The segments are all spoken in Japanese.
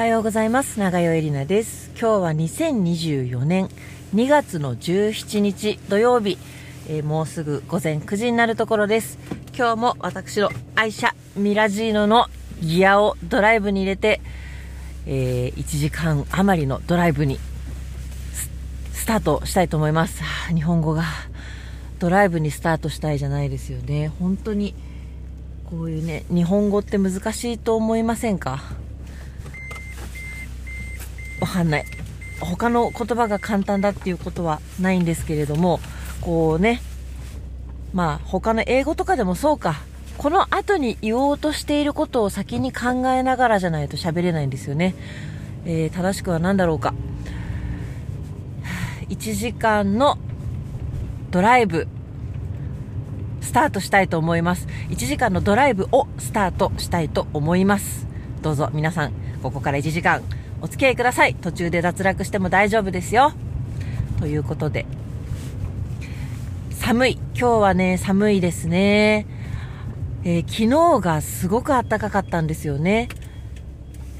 はようございます。長代えりなです。今日は2024年2月の17日土曜日、えー、もうすぐ午前9時になるところです。今日も私の愛車ミラジーノのギアをドライブに入れて、えー、1時間余りのドライブにスタートしたいと思います、日本語がドライブにスタートしたいじゃないですよね。本当にこういうね日本語って難しいと思いませんか？わかんない。他の言葉が簡単だっていうことはないんですけれどもこうね。まあ他の英語とかでもそうか。この後に言おうとしていることを先に考えながらじゃないと喋れないんですよね、えー、正しくは何だろうか。1時間のドライブ。スタートしたいと思います。1時間のドライブをスタートしたいと思います。どうぞ皆さんここから1時間。お付き合いください。途中で脱落しても大丈夫ですよ。ということで。寒い。今日はね寒いですね。えー、昨日がすごく暖かかったんですよね、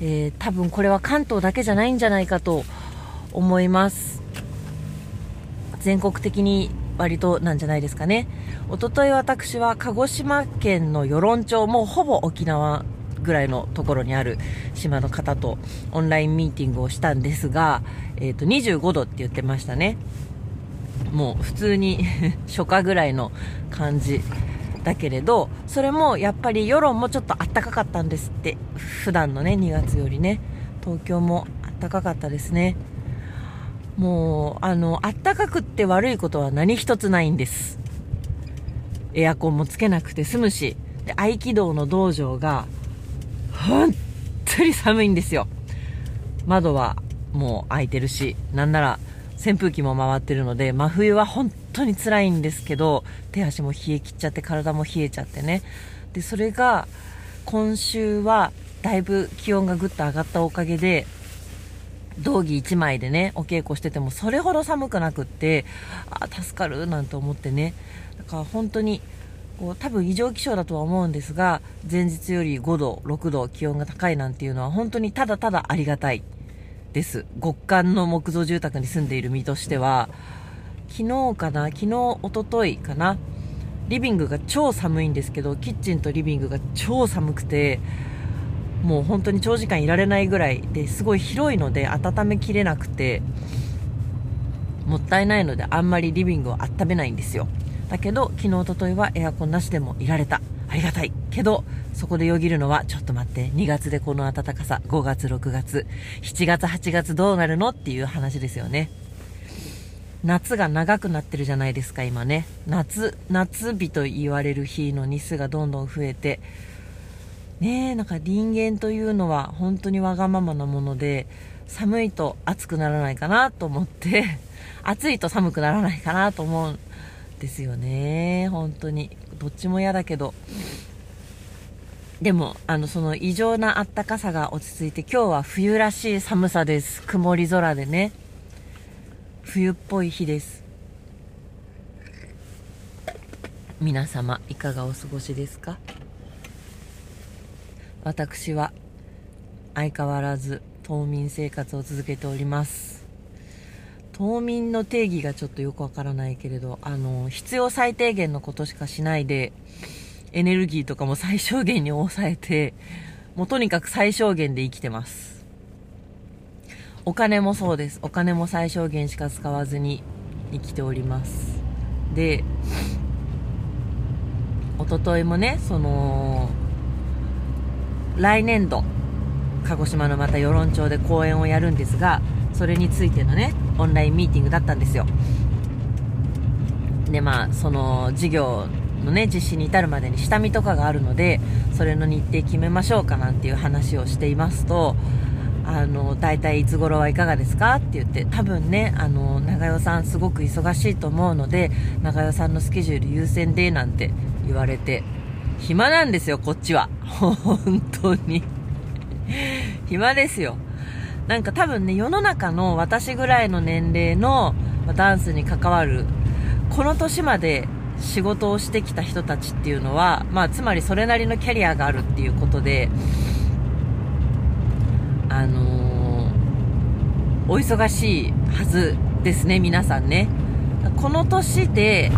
えー、多分これは関東だけじゃないんじゃないかと思います。全国的に割となんじゃないですかね。おととい私は鹿児島県の与論町もうほぼ沖縄ぐらいのところにある島の方とオンラインミーティングをしたんですが、えー、と25度って言ってましたね。もう普通に 初夏ぐらいの感じだけれどそれもやっぱり世論もちょっとあったかかったんですって。普段のね2月よりね。東京もあったかかったですね。もうあのあったかくって悪いことは何一つないんです。エアコンもつけなくて済むし。で合気道の道場が本当に寒いんですよ。窓はもう開いてるしなんなら扇風機も回ってるので真冬は本当に辛いんですけど手足も冷え切っちゃって体も冷えちゃってね。でそれが今週はだいぶ気温がぐっと上がったおかげで道着1枚でねお稽古しててもそれほど寒くなくってあ助かるなんて思ってね。だから本当にこう多分異常気象だとは思うんですが前日より5度6度気温が高いなんていうのは本当にただただありがたいです。極寒の木造住宅に住んでいる身としては。昨日かな昨日おとといかなリビングが超寒いんですけどキッチンとリビングが超寒くてもう本当に長時間いられないぐらいですごい広いので温めきれなくてもったいないのであんまりリビングを温めないんですよ。だけど昨日おとといはエアコンなしでもいられた。ありがたい。けどそこでよぎるのはちょっと待って。2月でこの暖かさ。5月6月。7月8月どうなるのっていう話ですよね。夏が長くなってるじゃないですか今ね。夏夏日と言われる日の日数がどんどん増えて。ねえなんか人間というのは本当にわがままなもので寒いと暑くならないかなと思って暑いと寒くならないかなと思う。ですよね。本当に。どっちも嫌だけど。でもあのその異常なあったかさが落ち着いて今日は冬らしい寒さです。曇り空でね。冬っぽい日です。皆様いかがお過ごしですか？私は相変わらず冬眠生活を続けております。冬眠の定義がちょっとよくわからないけれど、あの、必要最低限のことしかしないで、エネルギーとかも最小限に抑えて、もうとにかく最小限で生きてます。お金もそうです。お金も最小限しか使わずに生きております。で、おとといもね、その、来年度、鹿児島のまた与論町で公演をやるんですが、それについてのね、オンラインミーティングだったんですよ。で、まあ、その授業のね、実施に至るまでに下見とかがあるので、それの日程決めましょうかなんていう話をしていますと、あの、大体いつ頃はいかがですか？って言って、多分ね、あの、長代さんすごく忙しいと思うので、長代さんのスケジュール優先で、なんて言われて、暇なんですよ、こっちは。本当に。暇ですよ。なんか多分ね、世の中の私ぐらいの年齢のダンスに関わる、この年まで仕事をしてきた人たちっていうのは、まあ、つまりそれなりのキャリアがあるっていうことで、あのお忙しいはずですね、皆さんね。この年で、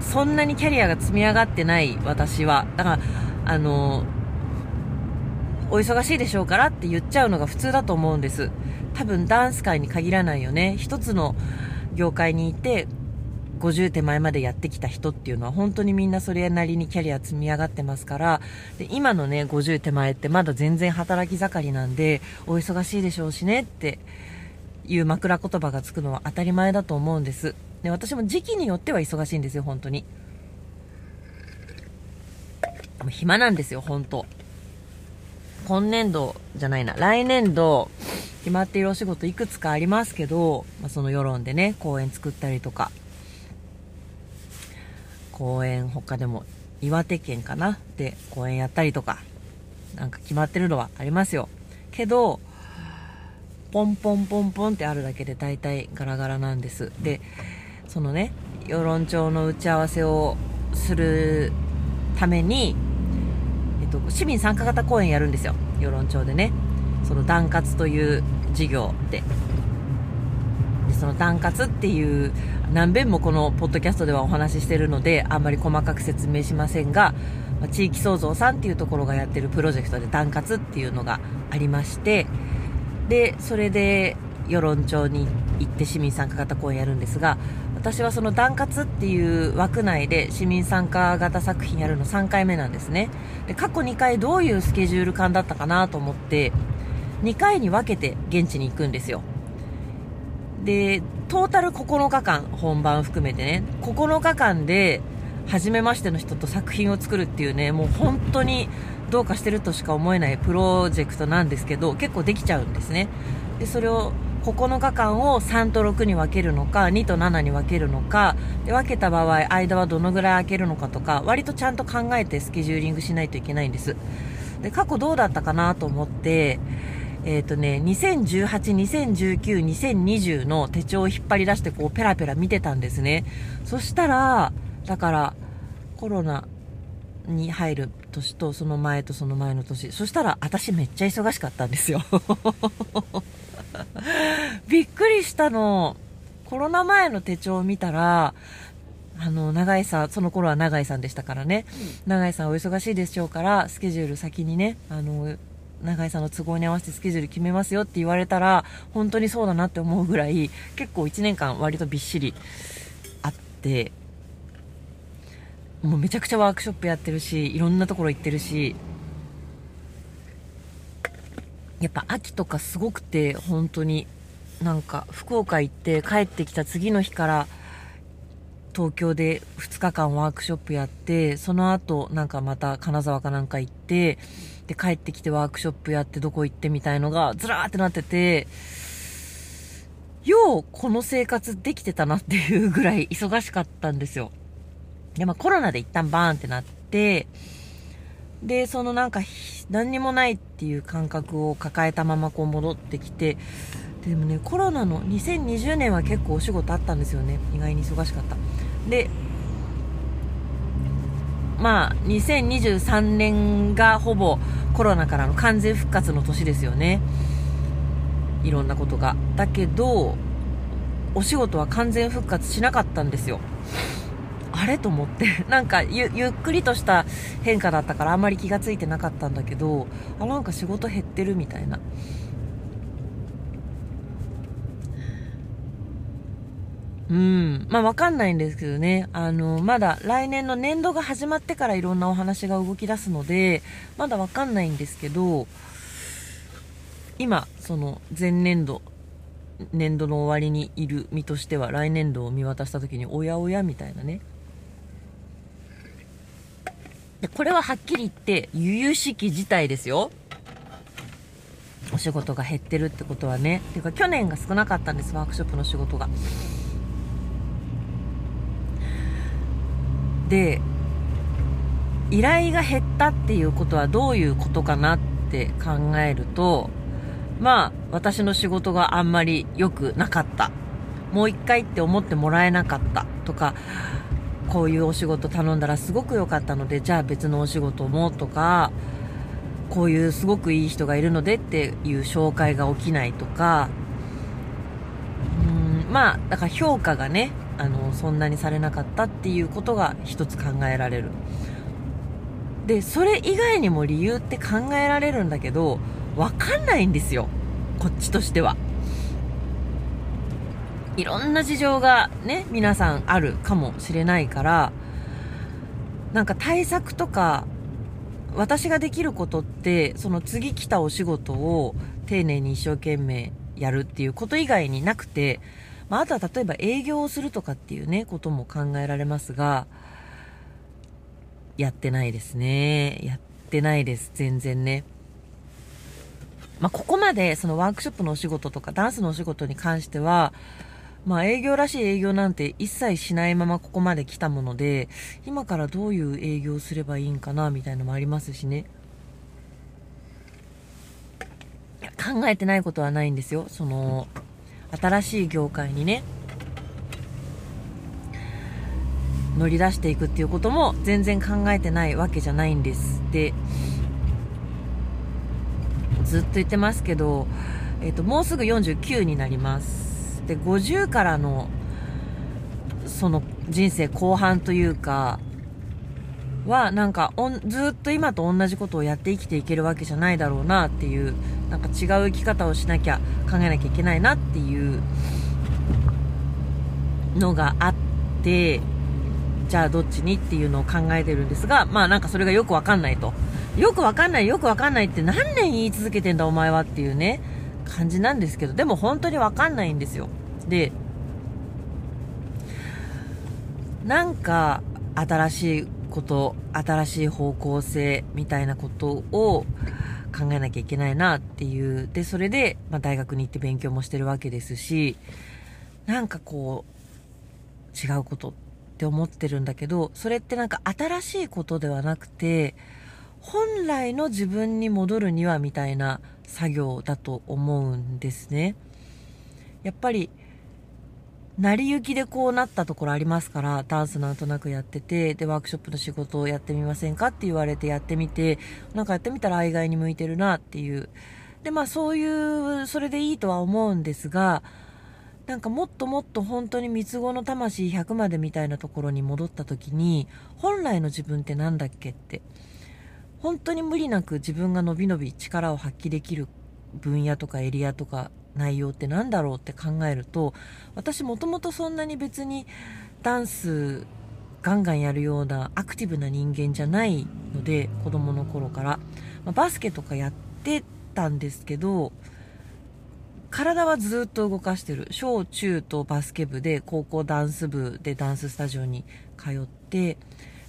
そんなにキャリアが積み上がってない私は、だから、あの、お忙しいでしょうからって言っちゃうのが普通だと思うんです。多分ダンス界に限らないよね。一つの業界にいて、50手前までやってきた人っていうのは本当にみんなそれなりにキャリア積み上がってますからで今のね50手前ってまだ全然働き盛りなんでお忙しいでしょうしねっていう枕言葉がつくのは当たり前だと思うんですで私も時期によっては忙しいんですよ本当にもう暇なんですよ本当今年度じゃないな。来年度決まっているお仕事いくつかありますけど、まあ、その世論でね公演作ったりとか。公演他でも岩手県かな？で公演やったりとか。なんか決まってるのはありますよ。けどポンポンポンポンってあるだけで大体ガラガラなんです。でそのね世論調の打ち合わせをするために、っと、市民参加型公演やるんですよ。世論調でね。その団活という事業で。でその団活っていう何遍もこのポッドキャストではお話ししてるのであんまり細かく説明しませんが、地域創造さんっていうところがやってるプロジェクトで団活っていうのがありましてでそれで与論町に行って市民参加型公演やるんですが私はその団活っていう枠内で市民参加型作品やるの3回目なんですね。で過去2回どういうスケジュール感だったかなと思って2回に分けて現地に行くんですよ。でトータル9日間本番含めてね9日間で初めましての人と作品を作るっていうねもう本当にどうかしてるとしか思えないプロジェクトなんですけど結構できちゃうんですね。でそれを9日間を3と6に分けるのか2と7に分けるのかで分けた場合間はどのぐらい空けるのかとか割とちゃんと考えてスケジューリングしないといけないんですで過去どうだったかなと思ってえっ、ー、とね、2018、2019、2020の手帳を引っ張り出してこうペラペラ見てたんですね。そしたら、だからコロナに入る年とその前とその前の年。そしたら私めっちゃ忙しかったんですよ。びっくりしたの。コロナ前の手帳を見たら、あの、長井さん、その頃は長井さんでしたからね、長井さんお忙しいでしょうから、スケジュール先にね、あの、永井さんの都合に合わせてスケジュール決めますよって言われたら本当にそうだなって思うぐらい結構1年間割とびっしりあってもうめちゃくちゃワークショップやってるしいろんなところ行ってるしやっぱ秋とかすごくて本当になんか福岡行って帰ってきた次の日から東京で2日間ワークショップやってその後なんかまた金沢かなんか行ってで帰ってきてワークショップやってどこ行ってみたいのがずらーってなってて、ようこの生活できてたなっていうぐらい忙しかったんですよ。で、まあコロナで一旦バーンってなって、で、そのなんか何にもないっていう感覚を抱えたままこう戻ってきて、でもね、コロナの2020年は結構お仕事あったんですよね。意外に忙しかった。で、まあ、2023年がほぼコロナからの完全復活の年ですよね。いろんなことが。だけど、お仕事は完全復活しなかったんですよ。あれ？と思って。なんかゆ、ゆっくりとした変化だったからあんまり気がついてなかったんだけど、あ、なんか仕事減ってるみたいな。うん。まあわかんないんですけどね。あの、まだ来年の年度が始まってからいろんなお話が動き出すので、まだわかんないんですけど、今、その前年度、年度の終わりにいる身としては来年度を見渡した時におやおやみたいなね。で、これははっきり言って悠々しき事態ですよ。お仕事が減ってるってことはね。ていうか去年が少なかったんです、ワークショップの仕事が。で依頼が減ったっていうことはどういうことかなって考えるとまあ私の仕事があんまり良くなかったもう一回って思ってもらえなかったとかこういうお仕事頼んだらすごく良かったのでじゃあ別のお仕事もとかこういうすごくいい人がいるのでっていう紹介が起きないとか、うん、まあ、だから評価がね、あの、そんなにされなかったっていうことが一つ考えられる。で、それ以外にも理由って考えられるんだけど、わかんないんですよ。こっちとしては。いろんな事情がね、皆さんあるかもしれないから、なんか対策とか、私ができることって、その次来たお仕事を丁寧に一生懸命やるっていうこと以外になくて、まあ、あとは例えば営業をするとかっていうね、ことも考えられますが、やってないですね。やってないです。全然ね。まあ、ここまでそのワークショップのお仕事とかダンスのお仕事に関しては、まあ営業らしい営業なんて一切しないままここまで来たもので、今からどういう営業すればいいんかなみたいのもありますしね。考えてないことはないんですよ。その、新しい業界にね、乗り出していくっていうことも全然考えてないわけじゃないんです。で、ずっと言ってますけど、えっ、ー、と、もうすぐ49になります。で50からのその人生後半というかはなんかずっと今と同じことをやって生きていけるわけじゃないだろうなっていうなんか違う生き方をしなきゃ考えなきゃいけないなっていうのがあってじゃあどっちにっていうのを考えてるんですがまあなんかそれがよくわかんないとよくわかんないよくわかんないって何年言い続けてんだお前はっていうね感じなんですけど、でも本当にわかんないんですよ。で、なんか新しいこと、新しい方向性みたいなことを考えなきゃいけないなっていう。で、それで、まあ、大学に行って勉強もしてるわけですし、なんかこう、違うことって思ってるんだけど、それってなんか新しいことではなくて、本来の自分に戻るにはみたいな作業だと思うんですね。やっぱり、成り行きでこうなったところありますから、ダンスなんとなくやってて、で、ワークショップの仕事をやってみませんかって言われてやってみて、なんかやってみたら愛外に向いてるなっていう。で、まあそういう、それでいいとは思うんですが、なんかもっともっと本当に三つ子の魂100までみたいなところに戻った時に、本来の自分って何だっけって。本当に無理なく自分が伸び伸び力を発揮できる分野とかエリアとか内容って何だろうって考えると私もともとそんなに別にダンスガンガンやるようなアクティブな人間じゃないので子供の頃から、まあ、バスケとかやってたんですけど体はずっと動かしてる。小中とバスケ部で高校ダンス部でダンススタジオに通って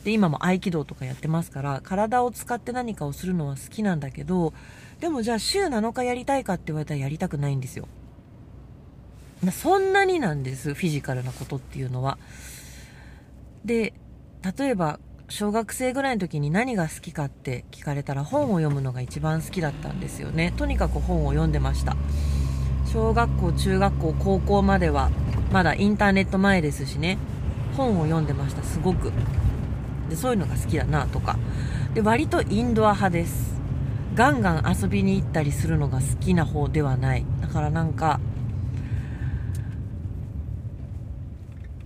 で、今も合気道とかやってますから、体を使って何かをするのは好きなんだけど、でもじゃあ週7日やりたいかって言われたらやりたくないんですよ。そんなになんです、フィジカルなことっていうのは。で、例えば、小学生ぐらいの時に何が好きかって聞かれたら本を読むのが一番好きだったんですよね。とにかく本を読んでました。小学校、中学校、高校までは、まだインターネット前ですしね、本を読んでました、すごく。でそういうのが好きだなとか。で割とインドア派です。ガンガン遊びに行ったりするのが好きな方ではない。だからなんか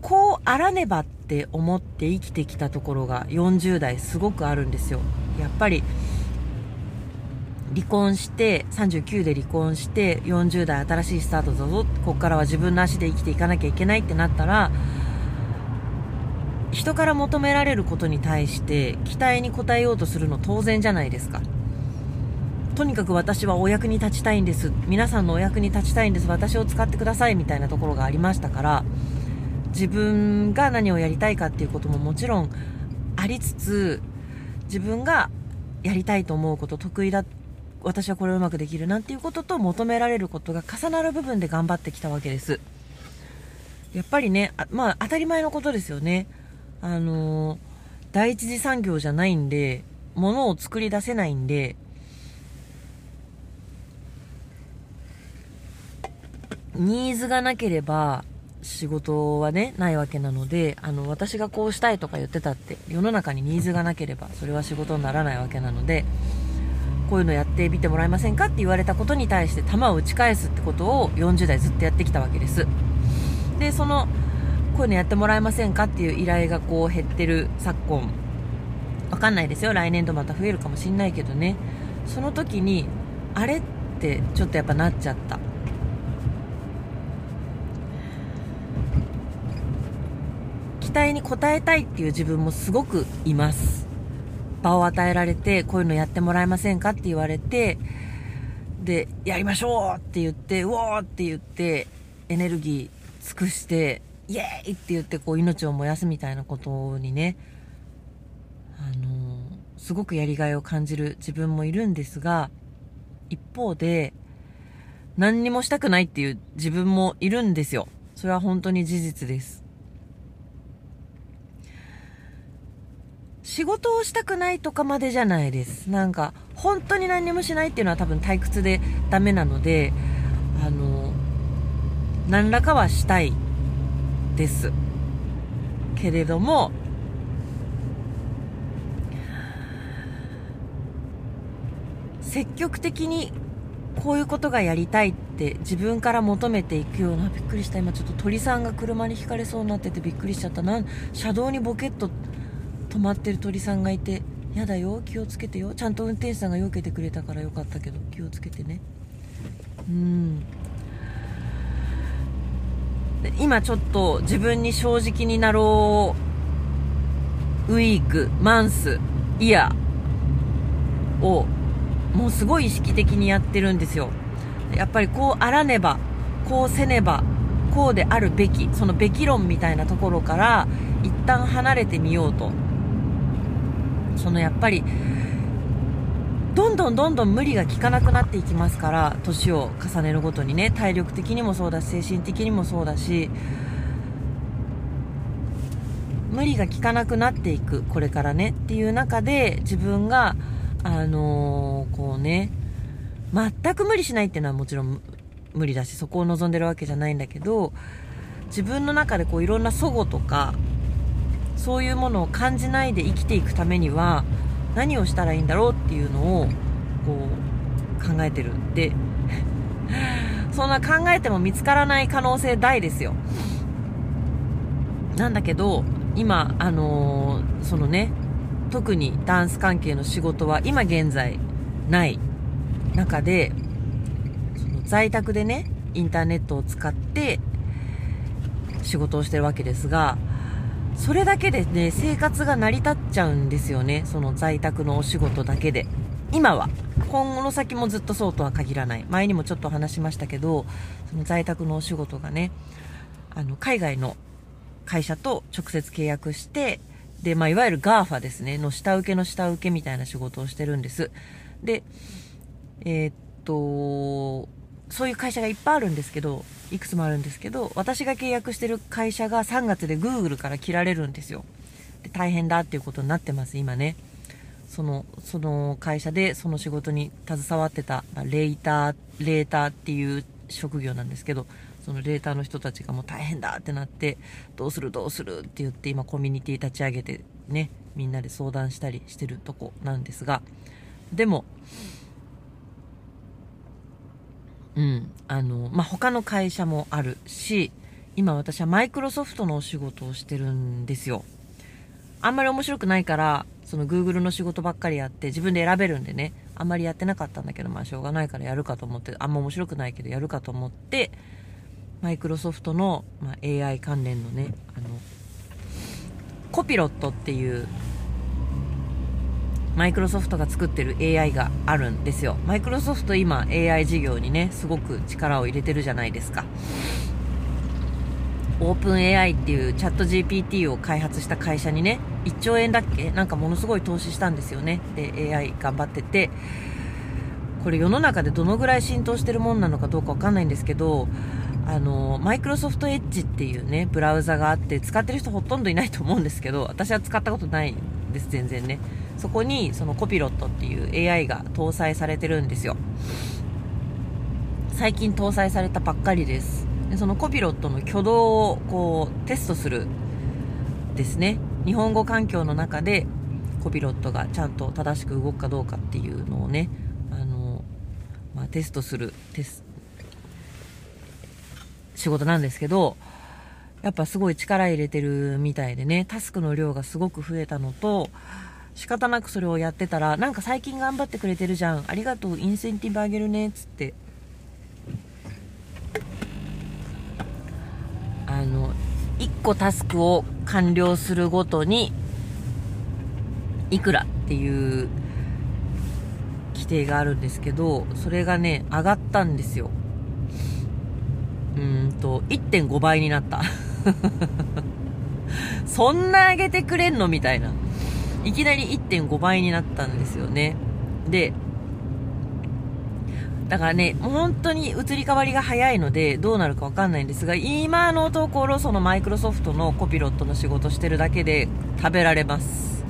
こうあらねばって思って生きてきたところが40代すごくあるんですよ。やっぱり離婚して39で離婚して40代新しいスタートだぞ。ここからは自分の足で生きていかなきゃいけないってなったら人から求められることに対して期待に応えようとするの当然じゃないですか。とにかく私はお役に立ちたいんです。皆さんのお役に立ちたいんです。私を使ってくださいみたいなところがありましたから、自分が何をやりたいかっていうことももちろんありつつ、自分がやりたいと思うこと、得意だ、私はこれをうまくできるなんていうことと求められることが重なる部分で頑張ってきたわけです。やっぱりね、まあ当たり前のことですよね。あの第一次産業じゃないんで、物を作り出せないんで、ニーズがなければ仕事はね、ないわけなので、あの、私がこうしたいとか言ってたって、世の中にニーズがなければ、それは仕事にならないわけなので、こういうのやってみてもらえませんかって言われたことに対して球を打ち返すってことを40代ずっとやってきたわけです。でそのこういうのやってもらえませんかっていう依頼がこう減ってる昨今。わかんないですよ。来年度また増えるかもしんないけどね。その時にあれってちょっとやっぱなっちゃった。期待に応えたいっていう自分もすごくいます。場を与えられてこういうのやってもらえませんかって言われてでやりましょうって言ってうおーって言ってエネルギー尽くしてイエーイって言ってこう命を燃やすみたいなことにねあの、すごくやりがいを感じる自分もいるんですが一方で何にもしたくないっていう自分もいるんですよ。それは本当に事実です。仕事をしたくないとかまでじゃないです。なんか本当に何にもしないっていうのは多分退屈でダメなのであの何らかはしたい。です。けれども積極的にこういうことがやりたいって自分から求めていくようなびっくりした今ちょっと鳥さんが車にひかれそうになっててびっくりしちゃった。な車道にボケッと止まってる鳥さんがいてやだよ気をつけてよ。ちゃんと運転手さんが避けてくれたからよかったけど気をつけてね。うん。今ちょっと自分に正直になろうウィークマンスイヤーをもうすごい意識的にやってるんですよ。やっぱりこうあらねばこうせねばこうであるべきそのべき論みたいなところから一旦離れてみようと。そのやっぱりどんどんどんどん無理が効かなくなっていきますから年を重ねるごとにね体力的にもそうだし精神的にもそうだし無理が効かなくなっていくこれからねっていう中で自分があのー、こうね全く無理しないっていうのはもちろん無理だしそこを望んでるわけじゃないんだけど自分の中でこういろんな齟齬とかそういうものを感じないで生きていくためには何をしたらいいんだろうっていうのをこう考えてる。で そんな考えても見つからない可能性大ですよ。なんだけど今あのー、そのね特にダンス関係の仕事は今現在ない中でその在宅でねインターネットを使って仕事をしてるわけですがそれだけでね、生活が成り立っちゃうんですよね。その在宅のお仕事だけで。今は。今後の先もずっとそうとは限らない。前にもちょっと話しましたけど、その在宅のお仕事がね、あの、海外の会社と直接契約して、で、まあ、いわゆる GAFA ですね、の下請けの下請けみたいな仕事をしてるんです。で、えー、っと、そういう会社がいっぱいあるんですけど、いくつもあるんですけど、私が契約してる会社が3月で Google から切られるんですよ。で大変だっていうことになってます、今ね。その、その会社でその仕事に携わってたま、レーター、レーターっていう職業なんですけど、そのレーターの人たちがもう大変だってなって、どうするどうするって言って今コミュニティ立ち上げてね、みんなで相談したりしてるとこなんですが、でも、うん、あの、まあ、他の会社もあるし、今私はマイクロソフトのお仕事をしてるんですよ。あんまり面白くないから、その Google の仕事ばっかりやって自分で選べるんでね、あんまりやってなかったんだけど、まあしょうがないからやるかと思って、あんま面白くないけどやるかと思って、マイクロソフトの、まあ、AI 関連のね、あの、コピロットっていうマイクロソフトが作ってる AI があるんですよ。マイクロソフト今 AI 事業にね、すごく力を入れてるじゃないですか。オープン AI っていうチャット GPT を開発した会社にね、1兆円だっけ？なんかものすごい投資したんですよね。で、AI 頑張ってて、これ世の中でどのぐらい浸透してるもんなのかどうかわかんないんですけど、あの、マイクロソフトエッジっていうね、ブラウザがあって、使ってる人ほとんどいないと思うんですけど、私は使ったことないんです、全然ね。そこにそのコピロットっていう AI が搭載されてるんですよ。最近搭載されたばっかりです。でそのコピロットの挙動をこうテストするですね。日本語環境の中でコピロットがちゃんと正しく動くかどうかっていうのをねあのテストするテス仕事なんですけど、やっぱすごい力入れてるみたいでね、タスクの量がすごく増えたのと、仕方なくそれをやってたら、なんか最近頑張ってくれてるじゃん。ありがとう、インセンティブあげるねっ、つって。あの、1個タスクを完了するごとに、いくらっていう規定があるんですけど、それがね、上がったんですよ。うんと、1.5倍になった。そんな上げてくれんの？みたいな。いきなり1.5倍になったんですよね。で、だからね、もう本当に移り変わりが早いので、どうなるかわかんないんですが、今のところそのマイクロソフトのコピロットの仕事してるだけで食べられます。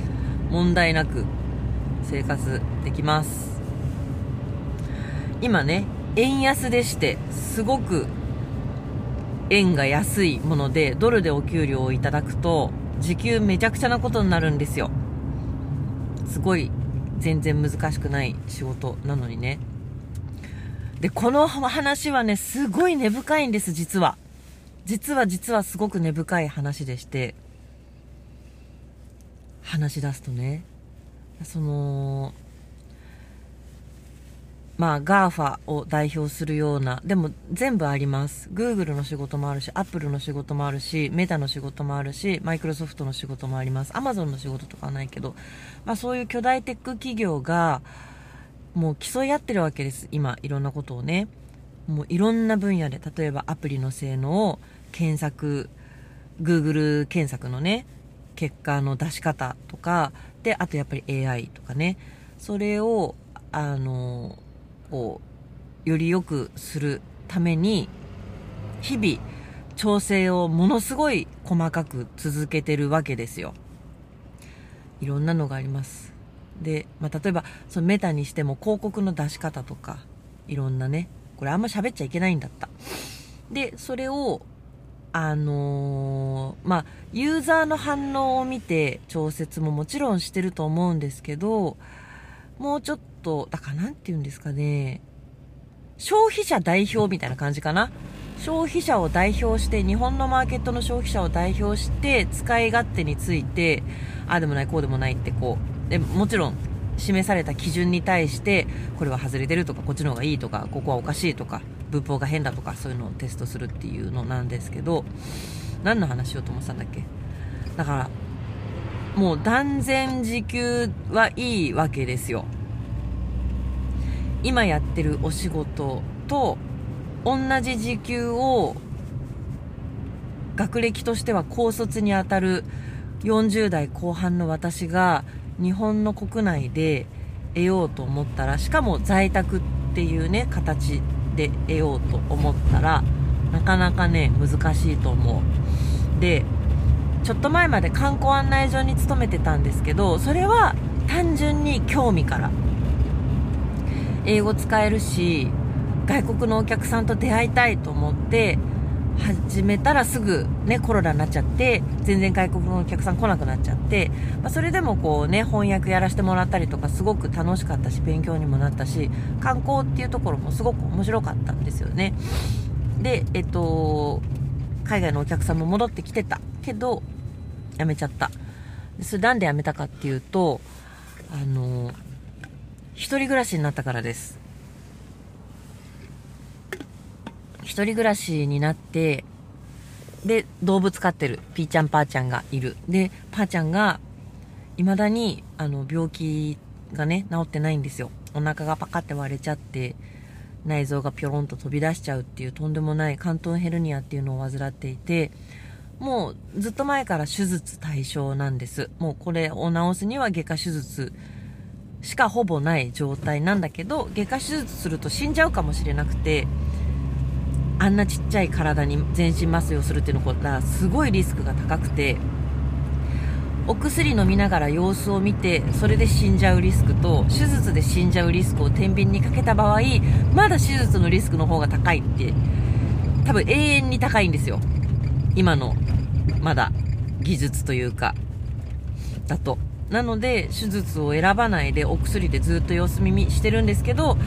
問題なく生活できます。今ね、円安でして、すごく円が安いもので、ドルでお給料をいただくと、時給めちゃくちゃなことになるんですよ。すごい、全然難しくない仕事なのにね。で、この話はね、すごい根深いんです、実は。実は実はすごく根深い話でして、話し出すとね、その、まあ、GAFA を代表するような、でも全部あります。Google の仕事もあるし、Apple の仕事もあるし、メタの仕事もあるし、Microsoft の仕事もあります。Amazon の仕事とかはないけど、まあそういう巨大テック企業が、もう競い合ってるわけです。今、いろんなことをね。もういろんな分野で、例えばアプリの性能を検索、Google 検索のね、結果の出し方とか、で、あとやっぱり AI とかね、それを、あの、こう、より良くするために、日々、調整をものすごい細かく続けてるわけですよ。いろんなのがあります。で、まあ、例えば、そのメタにしても広告の出し方とか、いろんなね、これあんま喋っちゃいけないんだった。で、それを、あのー、まあ、ユーザーの反応を見て調節ももちろんしてると思うんですけど、もうちょっと、だからなんて言うんですかね、消費者代表みたいな感じかな。消費者を代表して、日本のマーケットの消費者を代表して、使い勝手について、ああでもない、こうでもないってこう、でもちろん、示された基準に対して、これは外れてるとか、こっちの方がいいとか、ここはおかしいとか、文法が変だとか、そういうのをテストするっていうのなんですけど、何の話しようと思ってたんだっけだから、もう断然時給はいいわけですよ。今やってるお仕事と同じ時給を学歴としては高卒にあたる40代後半の私が日本の国内で得ようと思ったらしかも在宅っていうね形で得ようと思ったらなかなかね難しいと思うでちょっと前まで観光案内所に勤めてたんですけどそれは単純に興味から。英語使えるし外国のお客さんと出会いたいと思って始めたらすぐねコロナになっちゃって全然外国のお客さん来なくなっちゃって、まあ、それでもこうね翻訳やらせてもらったりとかすごく楽しかったし勉強にもなったし観光っていうところもすごく面白かったんですよね。でえっと海外のお客さんも戻ってきてたけど辞めちゃった。それなんで辞めたかっていうとあの一人暮らしになったからです。一人暮らしになってで動物飼ってる。ピーちゃんパーちゃんがいる。でパーちゃんが未だにあの病気がね治ってないんですよ。お腹がパカって割れちゃって内臓がピョロンと飛び出しちゃうっていうとんでもない関東ヘルニアっていうのを患っていてもうずっと前から手術対象なんです。もうこれを治すには外科手術しかほぼない状態なんだけど、外科手術すると死んじゃうかもしれなくて、あんなちっちゃい体に全身麻酔をするっていうのがすごいリスクが高くて、お薬飲みながら様子を見て、それで死んじゃうリスクと、手術で死んじゃうリスクを天秤にかけた場合、まだ手術のリスクの方が高いって、多分永遠に高いんですよ。今の、まだ、技術というか、だと。なので、手術を選ばないでお薬でずっと様子見してるんですけど、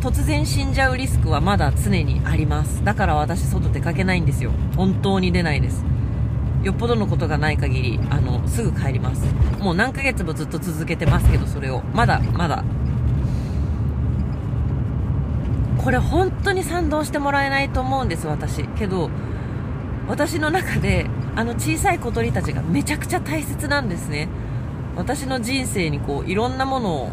突然死んじゃうリスクはまだ常にあります。だから私外出かけないんですよ。本当に出ないです。よっぽどのことがない限りあのすぐ帰ります。もう何ヶ月もずっと続けてますけどそれを。まだまだ。これ本当に賛同してもらえないと思うんです私。けど私の中であの小さい小鳥たちがめちゃくちゃ大切なんですね。私の人生にこういろんなものを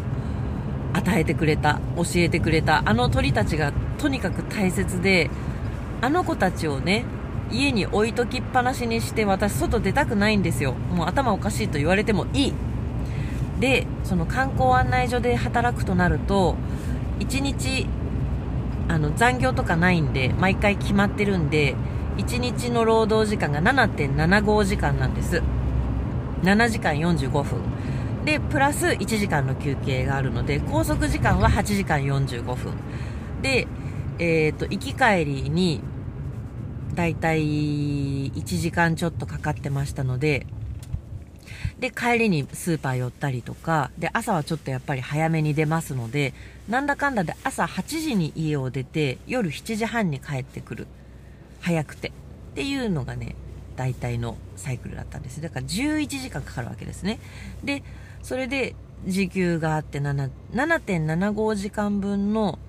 与えてくれた教えてくれたあの鳥たちがとにかく大切であの子たちをね家に置いときっぱなしにして私外出たくないんですよ。もう頭おかしいと言われてもいい。でその観光案内所で働くとなると1日あの残業とかないんで毎回決まってるんで1日の労働時間が7.75時間なんです。7時間45分。でプラス1時間の休憩があるので拘束時間は8時間45分。で、えーと、行き帰りにだいたい1時間ちょっとかかってましたのでで帰りにスーパー寄ったりとかで朝はちょっとやっぱり早めに出ますのでなんだかんだで朝8時に家を出て夜7時半に帰ってくる。早くて。っていうのがね大体のサイクルだったんです。だから11時間かかるわけですね。でそれで時給があって7.75時間分の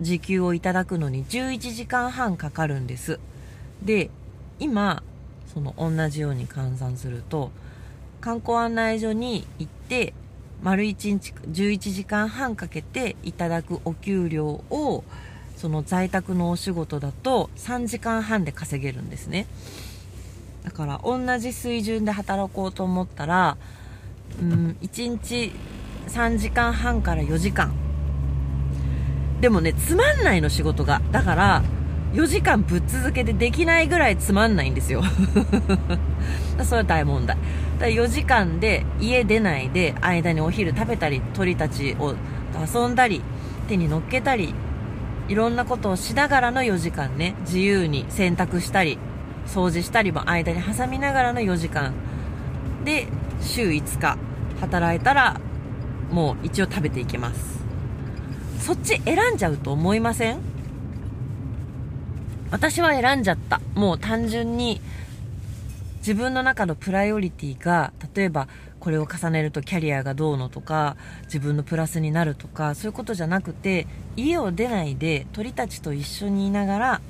時給をいただくのに11時間半かかるんです。で今その同じように換算すると観光案内所に行って丸1日11時間半かけていただくお給料をその在宅のお仕事だと3時間半で稼げるんですね。だから同じ水準で働こうと思ったらうん1日3時間半から4時間。でもねつまんないの仕事が。だから4時間ぶっ続けてできないぐらいつまんないんですよ。それは大問題。だ4時間で家出ないで間にお昼食べたり鳥たちを遊んだり手に乗っけたりいろんなことをしながらの4時間ね。自由に洗濯したり掃除したりも間に挟みながらの4時間。で週5日働いたらもう一応食べていけます。そっち選んじゃうと思いません？私は選んじゃった。もう単純に自分の中のプライオリティが例えばこれを重ねるとキャリアがどうのとか自分のプラスになるとかそういうことじゃなくて家を出ないで鳥たちと一緒にいながら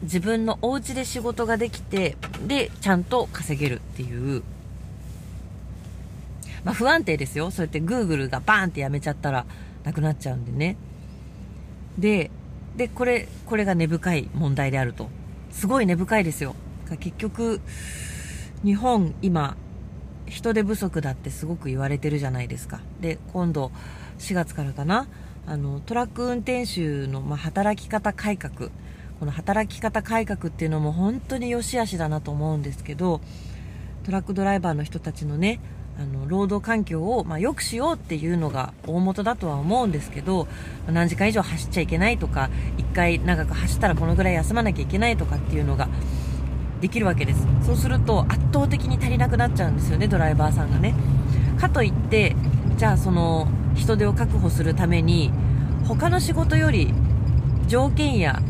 自分のお家で仕事ができてでちゃんと稼げるっていう。まあ不安定ですよ。そうやって Google がバーンってやめちゃったらなくなっちゃうんでね。ででこれこれが根深い問題であると。すごい根深いですよ。結局日本今人手不足だってすごく言われてるじゃないですか。で今度4月からかなあのトラック運転手の、まあ、働き方改革。この働き方改革っていうのも本当に良し悪しだなと思うんですけどトラックドライバーの人たちのねあの労働環境を、まあ、良くしようっていうのが大元だとは思うんですけど何時間以上走っちゃいけないとか1回長く走ったらこのぐらい休まなきゃいけないとかっていうのができるわけです。そうすると圧倒的に足りなくなっちゃうんですよねドライバーさんがね。かといってじゃあその人手を確保するために他の仕事より条件や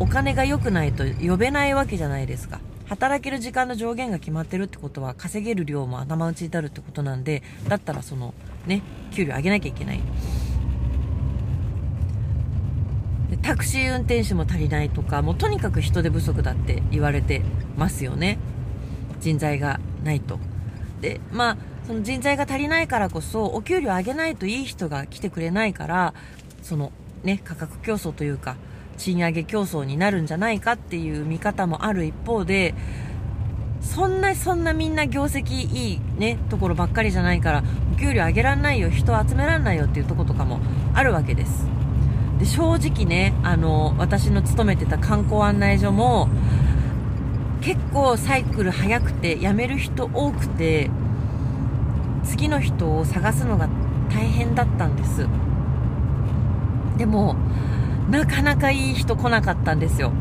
お金が良くないと呼べないわけじゃないですか。働ける時間の上限が決まってるってことは稼げる量も頭打ちになるってことなんでだったらそのね給料上げなきゃいけない。タクシー運転手も足りないとかもうとにかく人手不足だって言われてますよね。人材がないと。でまあその人材が足りないからこそお給料上げないといい人が来てくれないからそのね価格競争というか賃上げ競争になるんじゃないかっていう見方もある一方でそんなそんなみんな業績いいねところばっかりじゃないからお給料上げらんないよ人集めらんないよっていうとことかもあるわけです。で正直ねあの私の勤めてた観光案内所も結構サイクル早くて辞める人多くて次の人を探すのが大変だったんです。でもなかなかいい人来なかったんですよ。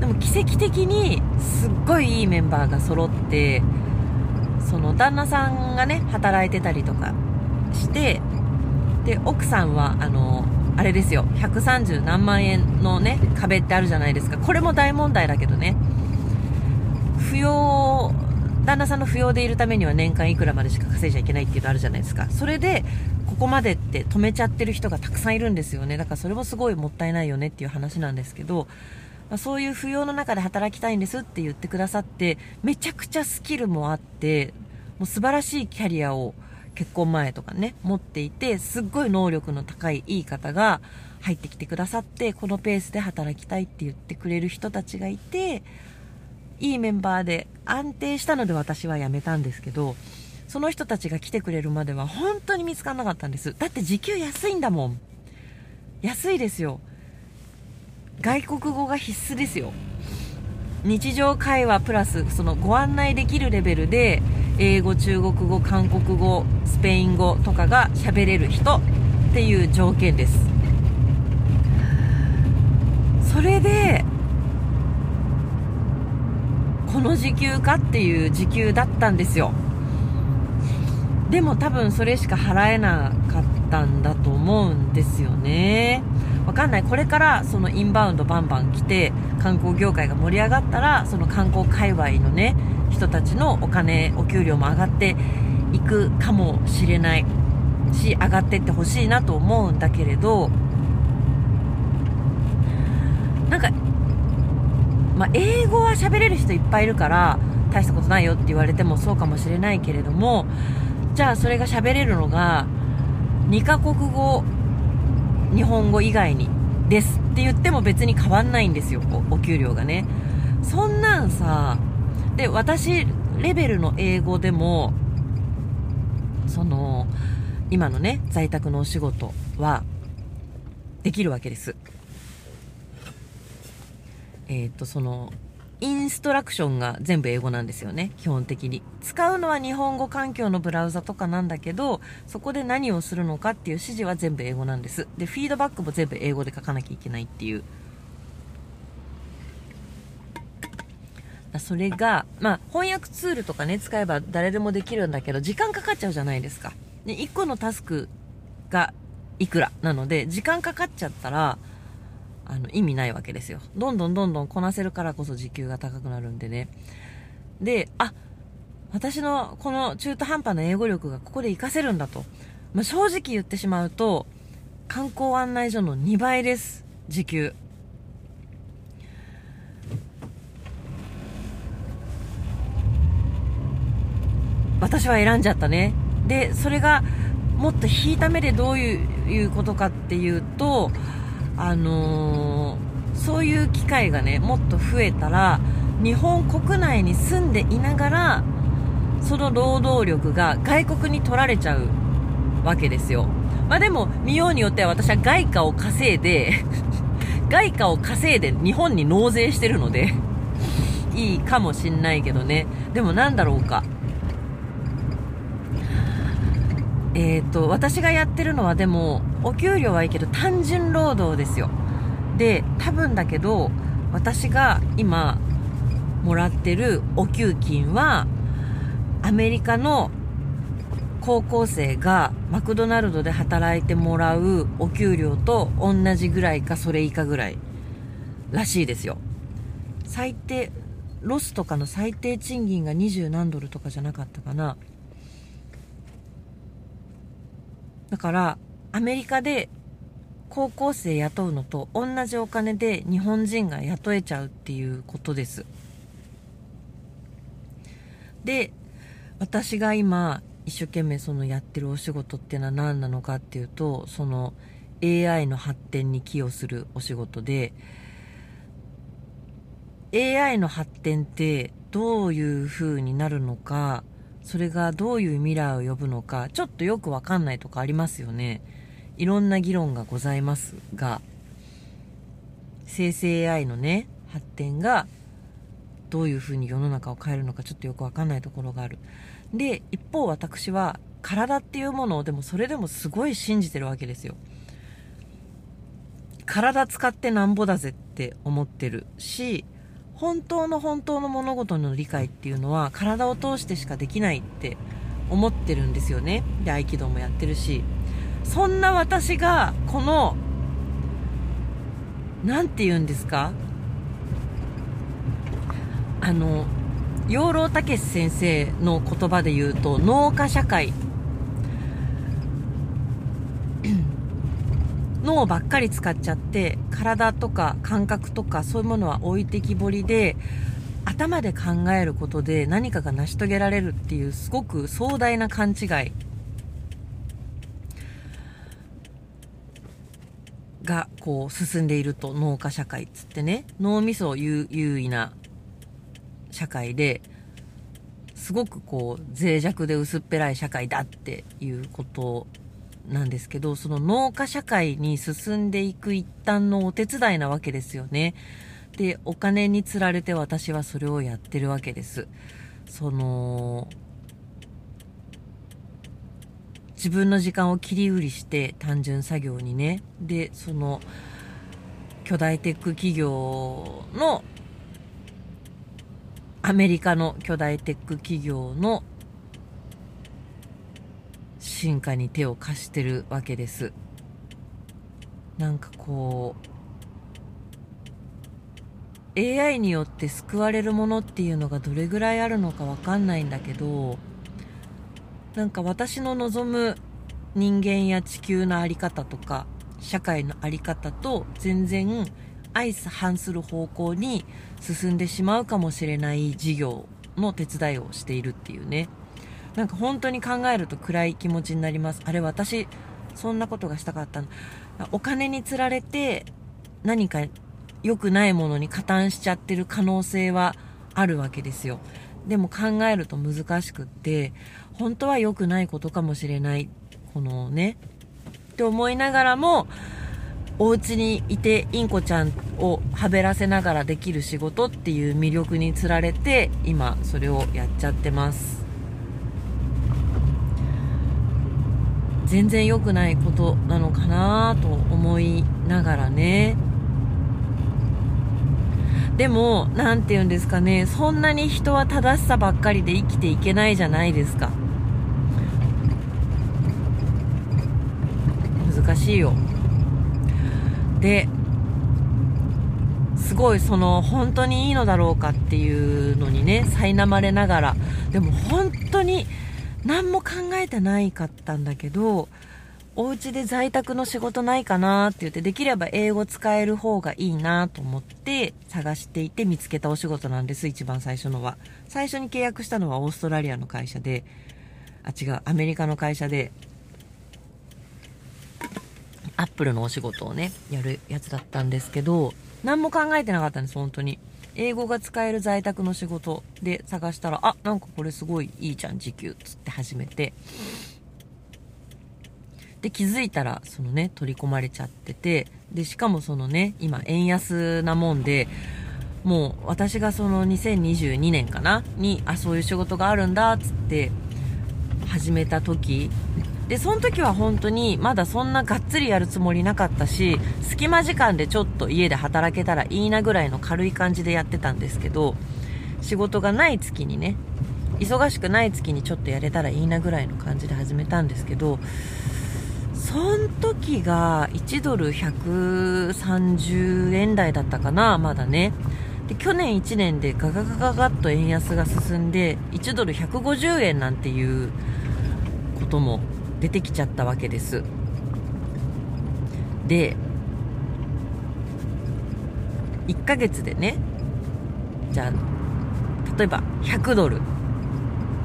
でも奇跡的にすっごいいいメンバーが揃ってその旦那さんがね働いてたりとかしてで奥さんはあのあれですよ。130何万円のね壁ってあるじゃないですか。これも大問題だけどね。扶養旦那さんの扶養でいるためには年間いくらまでしか稼いじゃいけないっていうのあるじゃないですか。それでここまでって止めちゃってる人がたくさんいるんですよね。だからそれもすごいもったいないよねっていう話なんですけど、まあ、そういう扶養の中で働きたいんですって言ってくださってめちゃくちゃスキルもあってもう素晴らしいキャリアを結婚前とかね、持っていて、すっごい能力の高いいい方が入ってきてくださって、このペースで働きたいって言ってくれる人たちがいて、いいメンバーで安定したので私は辞めたんですけど、その人たちが来てくれるまでは本当に見つからなかったんです。だって時給安いんだもん。安いですよ。外国語が必須ですよ。日常会話プラスそのご案内できるレベルで英語中国語韓国語スペイン語とかが喋れる人っていう条件です。それでこの時給かっていう時給だったんですよ。でも多分それしか払えなかったんだと思うんですよね。わかんない。これからそのインバウンドバンバン来て観光業界が盛り上がったらその観光界隈のね人たちのお金お給料も上がっていくかもしれないし上がってってほしいなと思うんだけれどなんか、まあ、英語は喋れる人いっぱいいるから大したことないよって言われてもそうかもしれないけれどもじゃあそれが喋れるのが2カ国語日本語以外にですって言っても別に変わんないんですよお給料がね。そんなんさで私レベルの英語でもその今のね在宅のお仕事はできるわけです。えっ、ー、とそのインストラクションが全部英語なんですよね、基本的に。使うのは日本語環境のブラウザとかなんだけど、そこで何をするのかっていう指示は全部英語なんです。で、フィードバックも全部英語で書かなきゃいけないっていう。それが、まあ、翻訳ツールとかね、使えば誰でもできるんだけど、時間かかっちゃうじゃないですか。で、1個のタスクがいくらなので、時間かかっちゃったら、あの、意味ないわけですよ。どんどんどんどんこなせるからこそ時給が高くなるんでね。で、あ、私のこの中途半端な英語力がここで活かせるんだと。まあ、正直言ってしまうと、観光案内所の2倍です。時給。私は選んじゃったね。で、それがもっと引いた目でどういうことかっていうと、あのー、そういう機会がね、もっと増えたら、日本国内に住んでいながら、その労働力が外国に取られちゃうわけですよ。まあでも、見ようによっては私は外貨を稼いで 外貨を稼いで日本に納税してるのでいいかもしんないけどね。でもなんだろうか。え、ー、と、私がやってるのはでも、お給料はいいけど単純労働ですよ。で、多分だけど、私が今、もらってるお給金は、アメリカの高校生がマクドナルドで働いてもらうお給料と同じぐらいかそれ以下ぐらいらしいですよ。最低、ロスとかの最低賃金が20何ドルとかじゃなかったかな。だからアメリカで高校生雇うのと同じお金で日本人が雇えちゃうっていうことです。で私が今一生懸命そのやってるお仕事っていうのは何なのかっていうとその AI の発展に寄与するお仕事で AI の発展ってどういう風になるのかそれがどういう未来を呼ぶのか、ちょっとよくわかんないとこありますよね。いろんな議論がございますが、生成 AI のね、発展がどういうふうに世の中を変えるのかちょっとよくわかんないところがある。で、一方私は体っていうものをでもそれでもすごい信じてるわけですよ。体使ってなんぼだぜって思ってるし、本当の本当の物事の理解っていうのは体を通してしかできないって思ってるんですよね。で合気道もやってるし。そんな私がこの何て言うんですか？あの養老孟司先生の言葉で言うと農家社会。脳ばっかり使っちゃって体とか感覚とかそういうものは置いてきぼりで頭で考えることで何かが成し遂げられるっていうすごく壮大な勘違い。がこう進んでいると農家社会っつってね。脳みそ優位な社会ですごくこう脆弱で薄っぺらい社会だっていうことなんですけどその農家社会に進んでいく一端のお手伝いなわけですよね。でお金につられて私はそれをやってるわけです。その自分の時間を切り売りして単純作業にね。でその巨大テック企業のアメリカの巨大テック企業の進化に手を貸してるわけです。なんかこう AI によって救われるものっていうのがどれぐらいあるのかわかんないんだけどなんか私の望む人間や地球の在り方とか社会の在り方と全然相反する方向に進んでしまうかもしれない事業の手伝いをしているっていうね。なんか本当に考えると暗い気持ちになります。あれ私そんなことがしたかったの。お金につられて何か良くないものに加担しちゃってる可能性はあるわけですよ。でも考えると難しくって本当は良くないことかもしれない。このねって思いながらもお家にいてインコちゃんをはべらせながらできる仕事っていう魅力につられて今それをやっちゃってます。全然良くないことなのかなと思いながらね。でも何て言うんですかね。そんなに人は正しさばっかりで生きていけないじゃないですか。難しいよ。ですごいその本当にいいのだろうかっていうのにね苛まれながら。でも本当に何も考えてないかったんだけどお家で在宅の仕事ないかなって言ってできれば英語使える方がいいなと思って探していて見つけたお仕事なんです一番最初のは。最初に契約したのはオーストラリアの会社であ違うアメリカの会社でアップルのお仕事をねやるやつだったんですけど何も考えてなかったんです本当に。英語が使える在宅の仕事で探したらあなんかこれすごいいいじゃん時給つって始めて。で、気づいたら、そのね、取り込まれちゃってて、で、しかもそのね、今、円安なもんで、もう、私がその2022年かなに、あ、そういう仕事があるんだっ、つって、始めた時、で、その時は本当に、まだそんながっつりやるつもりなかったし、隙間時間でちょっと家で働けたらいいなぐらいの軽い感じでやってたんですけど、仕事がない月にね、忙しくない月にちょっとやれたらいいなぐらいの感じで始めたんですけど、その時が1ドル130円台だったかな、まだね。で、去年1年でガガガガガッと円安が進んで、1ドル150円なんていうことも出てきちゃったわけです。で、1ヶ月でね、じゃあ、例えば100ドル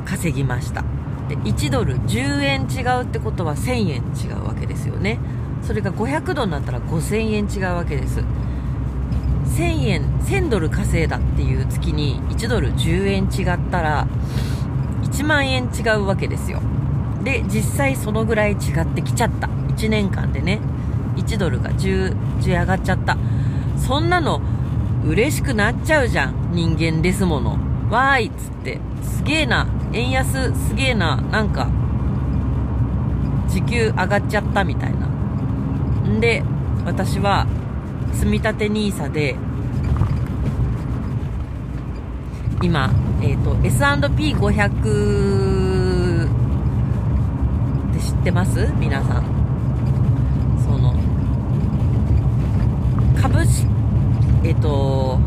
稼ぎました。で1ドル10円違うってことは1000円違うわけですよねそれが500ドルになったら5000円違うわけです1000円1000ドル稼いだっていう月に1ドル10円違ったら1万円違うわけですよで実際そのぐらい違ってきちゃった。1年間でね。1ドルが 10, 10上がっちゃった。そんなの嬉しくなっちゃうじゃん。人間ですもの。わーいっつって。すげえな。円安すげえな、なんか、時給上がっちゃったみたいな。んで、私は、積み立て NISA で、今、えっ、ー、と、S&P500 ってます？皆さん。その株式えっ、と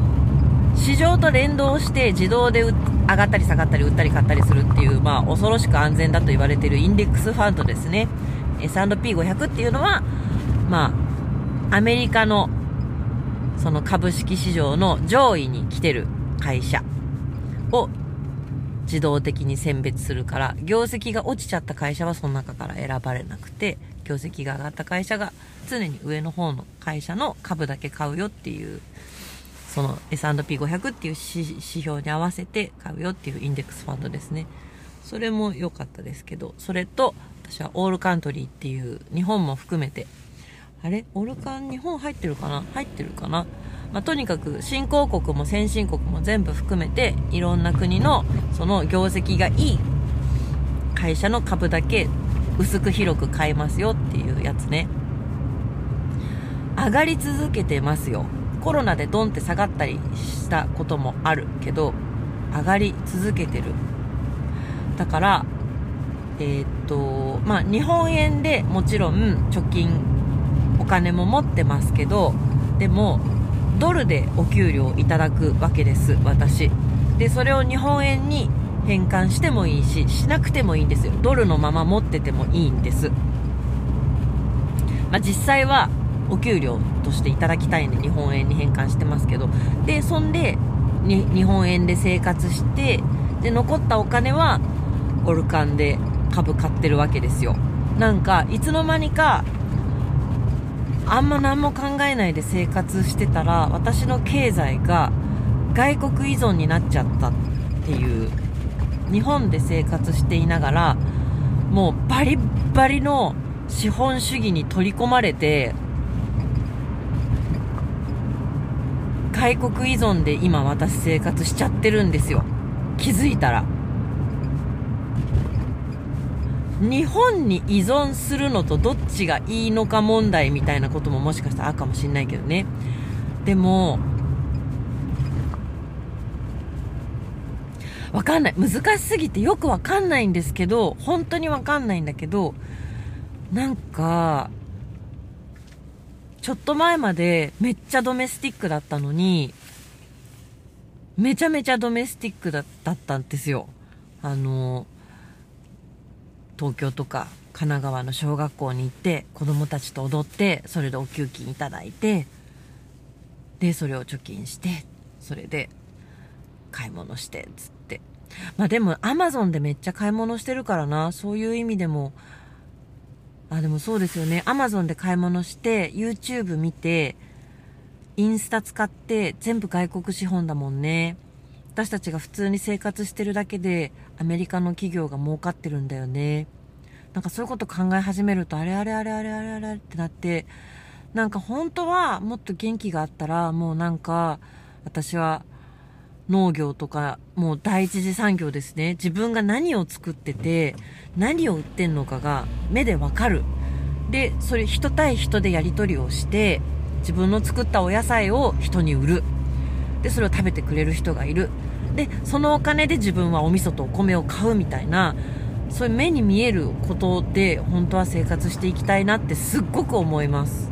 市場と連動して自動で上がったり下がったり売ったり買ったりするっていう、まあ、恐ろしく安全だと言われているインデックスファンドですね。S&P500 っていうのは、まあ、アメリカのその株式市場の上位に来てる会社。自動的に選別するから、業績が落ちちゃった会社はその中から選ばれなくて、業績が上がった会社が常に上の方の会社の株だけ買うよっていう、その S&P500 っていう指標に合わせて買うよっていうインデックスファンドですね。それも良かったですけど、それと私はオールカントリーっていう日本も含めて、あれ？オールカン？日本入ってるかな？入ってるかな？まあ、とにかく新興国も先進国も全部含めていろんな国のその業績がいい会社の株だけ薄く広く買いますよっていうやつね。上がり続けてますよ。コロナでドンって下がったりしたこともあるけど上がり続けてる。だからえー、っとまあ日本円でもちろん貯金お金も持ってますけどでもドルでお給料いただくわけです私。でそれを日本円に変換してもいいししなくてもいいんですよ。ドルのまま持っててもいいんです、まあ、実際はお給料としていただきたいんで日本円に変換してますけど。でそんで日本円で生活してで残ったお金はオルカンで株買ってるわけですよ。なんかいつの間にかあんま何も考えないで生活してたら私の経済が外国依存になっちゃったっていう日本で生活していながらもうバリバリの資本主義に取り込まれて外国依存で今私生活しちゃってるんですよ。気づいたら。日本に依存するのとどっちがいいのか問題みたいなことももしかしたらあるかもしんないけどね。でも、わかんない。難しすぎてよくわかんないんですけど、本当にわかんないんだけど、なんか、ちょっと前までめっちゃドメスティックだったのに、めちゃめちゃドメスティックだったんですよ。あの、東京とか神奈川の小学校に行って子供たちと踊ってそれでお給金いただいてでそれを貯金してそれで買い物してつって。まあでもアマゾンでめっちゃ買い物してるからな。そういう意味でも。あでもそうですよね。アマゾンで買い物して YouTube 見てインスタ使って全部外国資本だもんね。私たちが普通に生活してるだけでアメリカの企業が儲かってるんだよね。なんかそういうこと考え始めると、あれあれあれあれあれあれってなって、なんか本当はもっと元気があったら、もうなんか、私は農業とか、もう第一次産業ですね。自分が何を作ってて、何を売ってんのかが目でわかる。で、それ人対人でやり取りをして、自分の作ったお野菜を人に売る。でそれを食べてくれる人がいるでそのお金で自分はお味噌とお米を買うみたいなそういう目に見えることで本当は生活していきたいなってすっごく思います。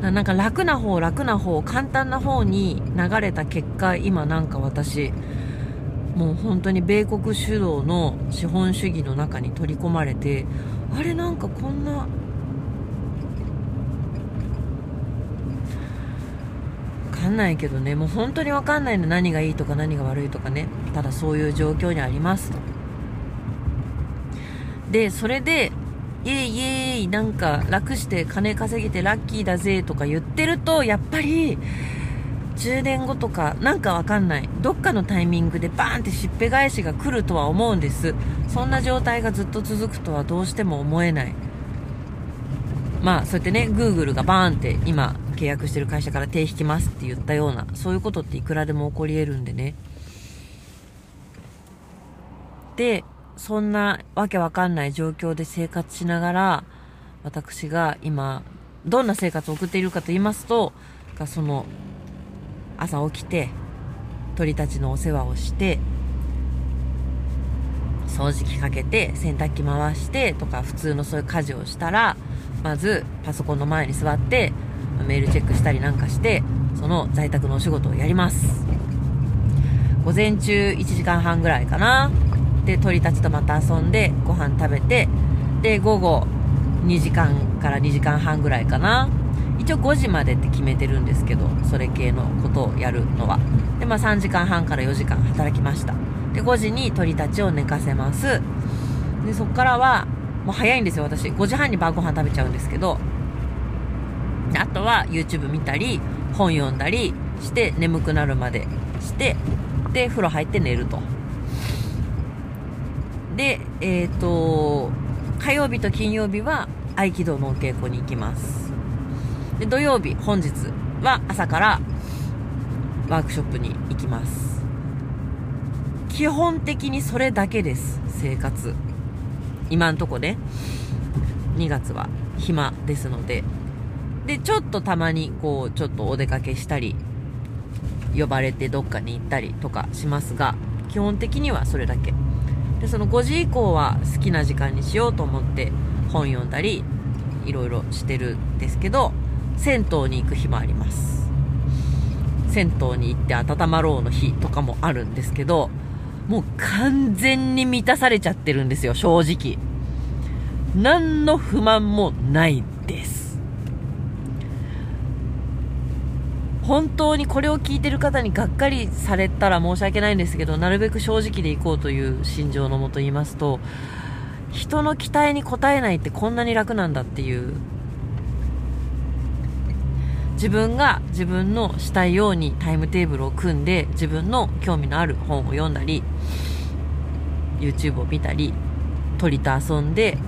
なんか楽な方楽な方簡単な方に流れた結果今なんか私もう本当に米国主導の資本主義の中に取り込まれてあれなんかこんなんないけどね。もう本当にわかんないの何がいいとか何が悪いとかね。ただそういう状況にありますでそれでイエイイエイなんか楽して金稼げてラッキーだぜとか言ってるとやっぱり10年後とかなんかわかんない。どっかのタイミングでバーンってしっぺ返しが来るとは思うんです。そんな状態がずっと続くとはどうしても思えない。まあそうやってね Google がバーンって今契約してる会社から手引きますって言ったような、そういうことっていくらでも起こり得るんでね。で、そんなわけわかんない状況で生活しながら、私が今、どんな生活を送っているかと言いますと、その、朝起きて、鳥たちのお世話をして、掃除機かけて、洗濯機回してとか、普通のそういう家事をしたら、まずパソコンの前に座ってメールチェックしたりなんかしてその在宅のお仕事をやります。午前中1時間半ぐらいかな。で鳥たちとまた遊んでご飯食べてで午後2時間から2時間半ぐらいかな。一応5時までって決めてるんですけどそれ系のことをやるのは。でまあ3時間半から4時間働きました。で5時に鳥たちを寝かせます。でそこからはもう早いんですよ私。5時半に晩ご飯食べちゃうんですけどあとは YouTube 見たり本読んだりして眠くなるまでしてで風呂入って寝ると。でえっ、ー、と火曜日と金曜日は合気道のお稽古に行きます。で土曜日本日は朝からワークショップに行きます。基本的にそれだけです生活。今んとこね。2月は暇ですので。でちょっとたまにこうちょっとお出かけしたり呼ばれてどっかに行ったりとかしますが基本的にはそれだけ。でその5時以降は好きな時間にしようと思って本読んだりいろいろしてるんですけど銭湯に行く日もあります。銭湯に行って温まろうの日とかもあるんですけどもう完全に満たされちゃってるんですよ正直。何の不満もないです。本当にこれを聞いてる方にがっかりされたら申し訳ないんですけどなるべく正直でいこうという心情のもと言いますと人の期待に応えないってこんなに楽なんだっていう自分が自分のしたいようにタイムテーブルを組んで自分の興味のある本を読んだり YouTube を見たり鳥と遊んで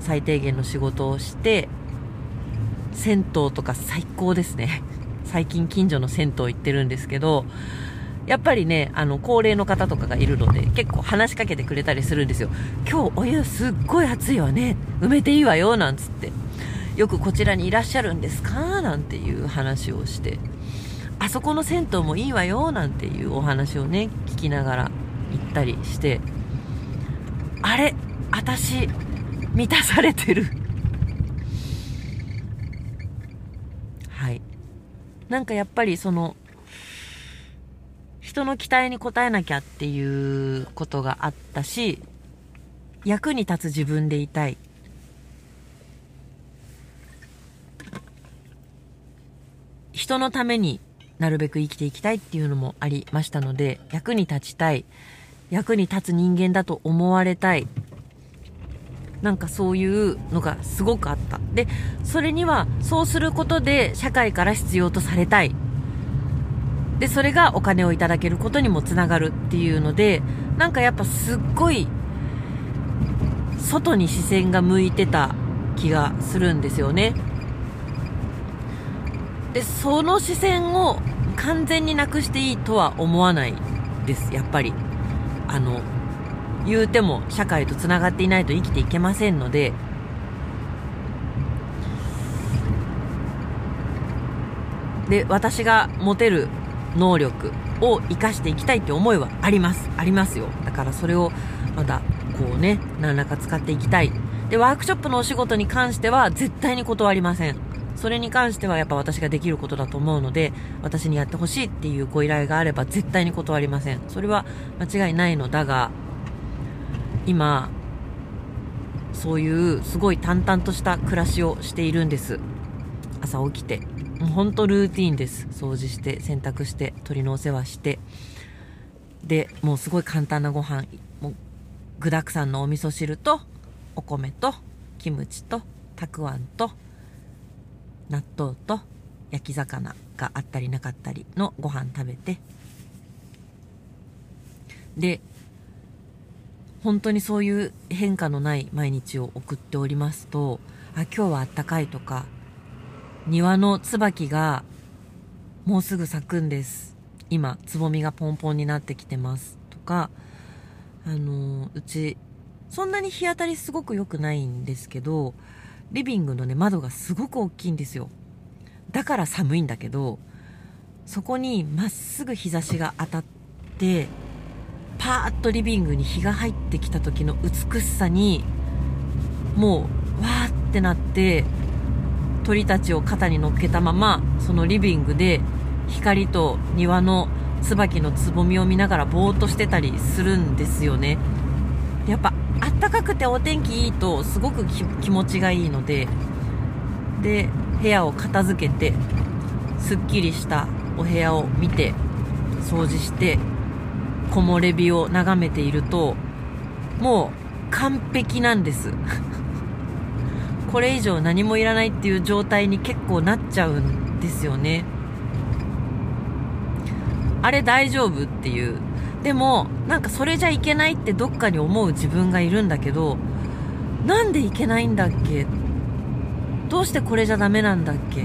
最低限の仕事をして銭湯とか最高ですね。最近近所の銭湯行ってるんですけどやっぱりね、あの、高齢の方とかがいるので、結構話しかけてくれたりするんですよ。今日お湯すっごい熱いわね。埋めていいわよ、なんつって。よくこちらにいらっしゃるんですか？なんていう話をして、あそこの銭湯もいいわよなんていうお話をね、聞きながら行ったりして、あれ私、満たされてるはい。なんかやっぱりその、人の期待に応えなきゃっていうことがあったし、役に立つ自分でいたい。人のためになるべく生きていきたいっていうのもありましたので、役に立ちたい。役に立つ人間だと思われたい。なんかそういうのがすごくあった。で、それにはそうすることで社会から必要とされたい。で、それがお金をいただけることにもつながるっていうので、なんかやっぱすっごい外に視線が向いてた気がするんですよね。でその視線を完全になくしていいとは思わないですやっぱりあの言うても社会とつながっていないと生きていけませんのでで私が持てる能力を生かしていきたいって思いはあります。ありますよ。だからそれをまだこうね何らか使っていきたい。でワークショップのお仕事に関しては絶対に断りません。それに関してはやっぱ私ができることだと思うので、私にやってほしいっていうご依頼があれば絶対に断りません。それは間違いないのだが、今、そういうすごい淡々とした暮らしをしているんです。朝起きて。もうほんとルーティンです。掃除して、洗濯して、鳥のお世話して。で、もうすごい簡単なご飯、もう具沢山のお味噌汁と、お米と、キムチと、たくあんと、納豆と焼き魚があったりなかったりのご飯食べてで本当にそういう変化のない毎日を送っておりますとあ今日はあったかいとか庭の椿がもうすぐ咲くんです今つぼみがポンポンになってきてますとかあのうちそんなに日当たりすごく良くないんですけどリビングのね、窓がすごく大きいんですよ。だから寒いんだけど、そこにまっすぐ日差しが当たって、パーッとリビングに日が入ってきた時の美しさに、もう、わーってなって、鳥たちを肩に乗っけたままそのリビングで光と庭の椿のつぼみを見ながらぼーっとしてたりするんですよね。やっぱあったかくてお天気いいとすごく気持ちがいいのでで部屋を片付けてすっきりしたお部屋を見て掃除して木漏れ日を眺めているともう完璧なんです。これ以上何もいらないっていう状態に結構なっちゃうんですよね。あれ大丈夫っていう。でもなんかそれじゃいけないってどっかに思う自分がいるんだけどなんでいけないんだっけ？どうしてこれじゃダメなんだっけ？っ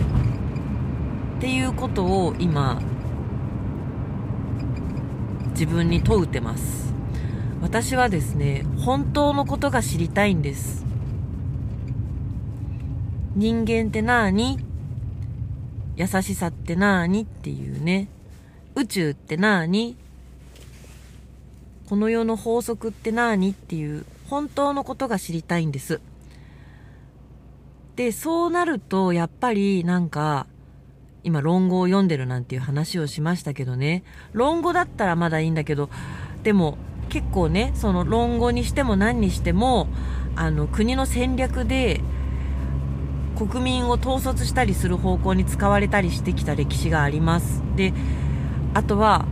ていうことを今自分に問うてます。私はですね本当のことが知りたいんです。人間って何？優しさって何？っていうね。宇宙って何？この世の法則って何？っていう本当のことが知りたいんです。で、そうなると、やっぱりなんか、今論語を読んでるなんていう話をしましたけどね。論語だったらまだいいんだけど、でも結構ね、その論語にしても何にしても、あの国の戦略で国民を統率したりする方向に使われたりしてきた歴史がありますであとは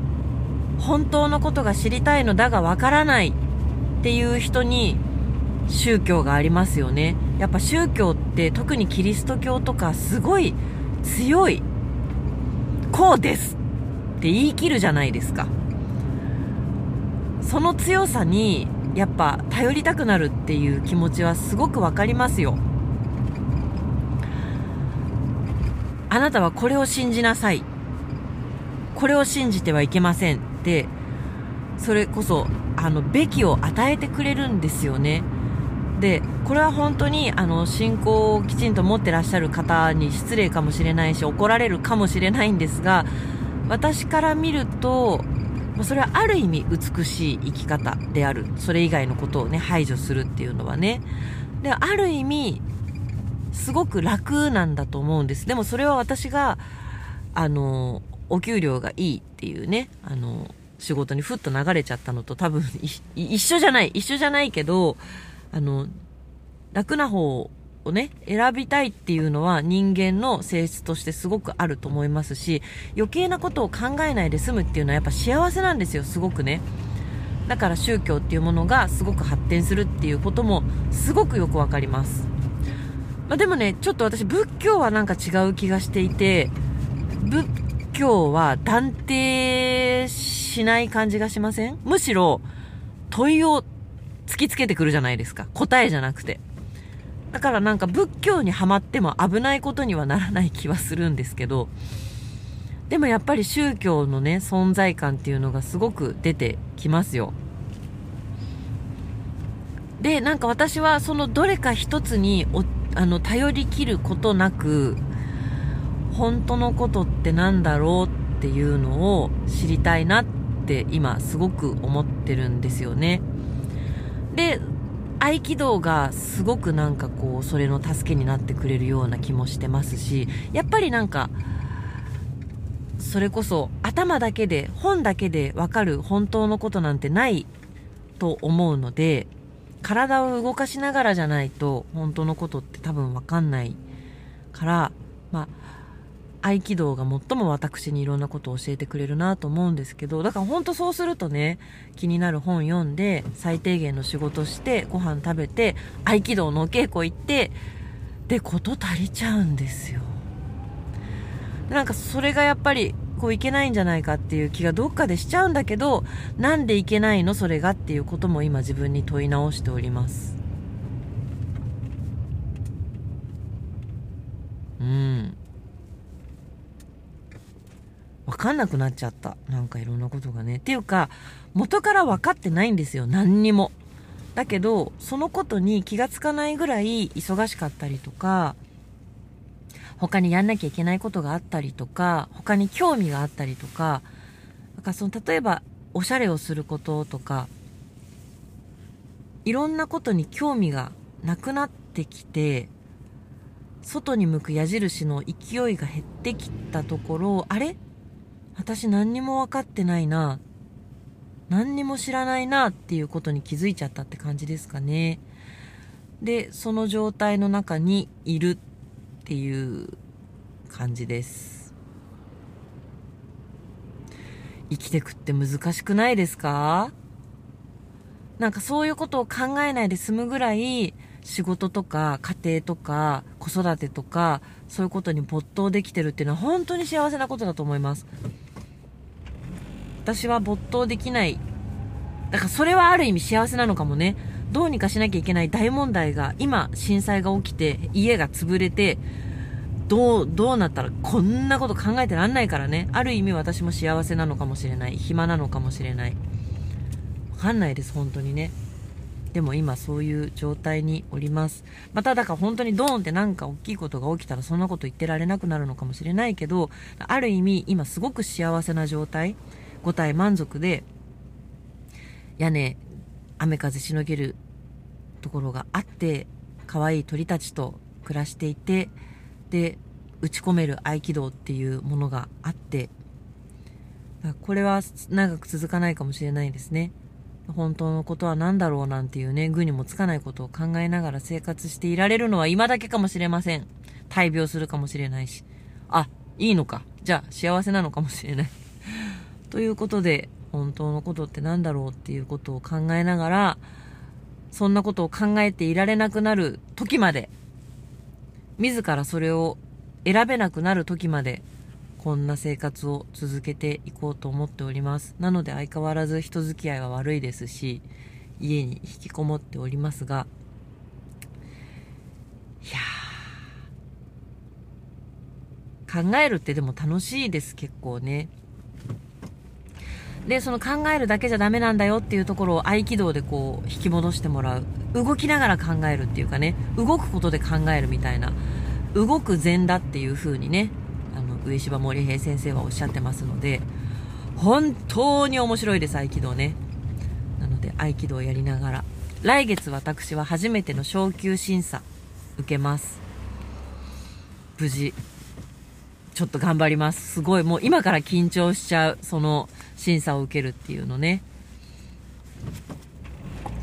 本当のことが知りたいのだがわからないっていう人に宗教がありますよねやっぱ宗教って特にキリスト教とかすごい強いこうですって言い切るじゃないですかその強さにやっぱ頼りたくなるっていう気持ちはすごくわかりますよあなたはこれを信じなさい。これを信じてはいけませんって、それこそ、あの、べきを与えてくれるんですよね。で、これは本当に、あの、信仰をきちんと持ってらっしゃる方に失礼かもしれないし、怒られるかもしれないんですが、私から見ると、それはある意味美しい生き方である。それ以外のことをね、排除するっていうのはね。で、ある意味、すごく楽なんだと思うんです。でもそれは私が、あの、お給料がいいっていうね、あの、仕事にふっと流れちゃったのと多分一緒じゃない、一緒じゃないけど、あの、楽な方をね、選びたいっていうのは人間の性質としてすごくあると思いますし、余計なことを考えないで済むっていうのはやっぱ幸せなんですよ、すごくね。だから宗教っていうものがすごく発展するっていうこともすごくよくわかります。まあ、でもね、ちょっと私仏教はなんか違う気がしていて、仏教は断定しない感じがしません？むしろ問いを突きつけてくるじゃないですか。答えじゃなくて。だからなんか仏教にはまっても危ないことにはならない気はするんですけど、でもやっぱり宗教のね、存在感っていうのがすごく出てきますよ。で、なんか私はそのどれか一つにあの頼りきることなく本当のことって何だろうっていうのを知りたいなって今すごく思ってるんですよねで合気道がすごくなんかこうそれの助けになってくれるような気もしてますしやっぱりなんかそれこそ頭だけで本だけでわかる本当のことなんてないと思うので体を動かしながらじゃないと本当のことって多分わかんないから、まあ、合気道が最も私にいろんなことを教えてくれるなと思うんですけど、だから本当そうするとね、気になる本読んで、最低限の仕事して、ご飯食べて、合気道のお稽古行って、で、こと足りちゃうんですよ。なんかそれがやっぱりこういけないんじゃないかっていう気がどっかでしちゃうんだけど、なんでいけないのそれがっていうことも今自分に問い直しております。うん。わかんなくなっちゃった。なんかいろんなことがね。っていうか、元から分かってないんですよ。何にも。だけど、そのことに気がつかないぐらい忙しかったりとか、他にやんなきゃいけないことがあったりとか、他に興味があったりとか、なんかその例えばおしゃれをすることとか、いろんなことに興味がなくなってきて、外に向く矢印の勢いが減ってきたところあれ？私何にも分かってないな。何にも知らないなっていうことに気づいちゃったって感じですかね。でその状態の中にいるっていう感じです。生きてくって難しくないですか？なんかそういうことを考えないで済むぐらい仕事とか家庭とか子育てとかそういうことに没頭できてるっていうのは本当に幸せなことだと思います。私は没頭できないだからそれはある意味幸せなのかもねどうにかしなきゃいけない大問題が今震災が起きて家が潰れてどう、どうなったらこんなこと考えてらんないからね。ある意味私も幸せなのかもしれない。暇なのかもしれない。わかんないです、本当にね。でも今そういう状態におります。まただから本当にドーンってなんか大きいことが起きたらそんなこと言ってられなくなるのかもしれないけど、ある意味今すごく幸せな状態、5体満足で、屋根、雨風しのげるところがあって、可愛い鳥たちと暮らしていて、で打ち込める合気道っていうものがあってこれは長く続かないかもしれないですね。本当のことは何だろうなんていうね具にもつかないことを考えながら生活していられるのは今だけかもしれません。大病するかもしれないし。あいいのか。じゃあ幸せなのかもしれない。ということで本当のことって何だろうっていうことを考えながらそんなことを考えていられなくなる時まで自らそれを選べなくなる時までこんな生活を続けていこうと思っております。なので相変わらず人付き合いは悪いですし家に引きこもっておりますがいや考えるってでも楽しいです結構ね。でその考えるだけじゃダメなんだよっていうところを合気道でこう引き戻してもらう。動きながら考えるっていうかね動くことで考えるみたいな。動く禅だっていう風にねあの上柴森平先生はおっしゃってますので本当に面白いです合気道ね。なので合気道をやりながら。来月私は初めての昇級審査受けます。無事。ちょっと頑張ります。すごい。もう今から緊張しちゃう。その審査を受けるっていうのね。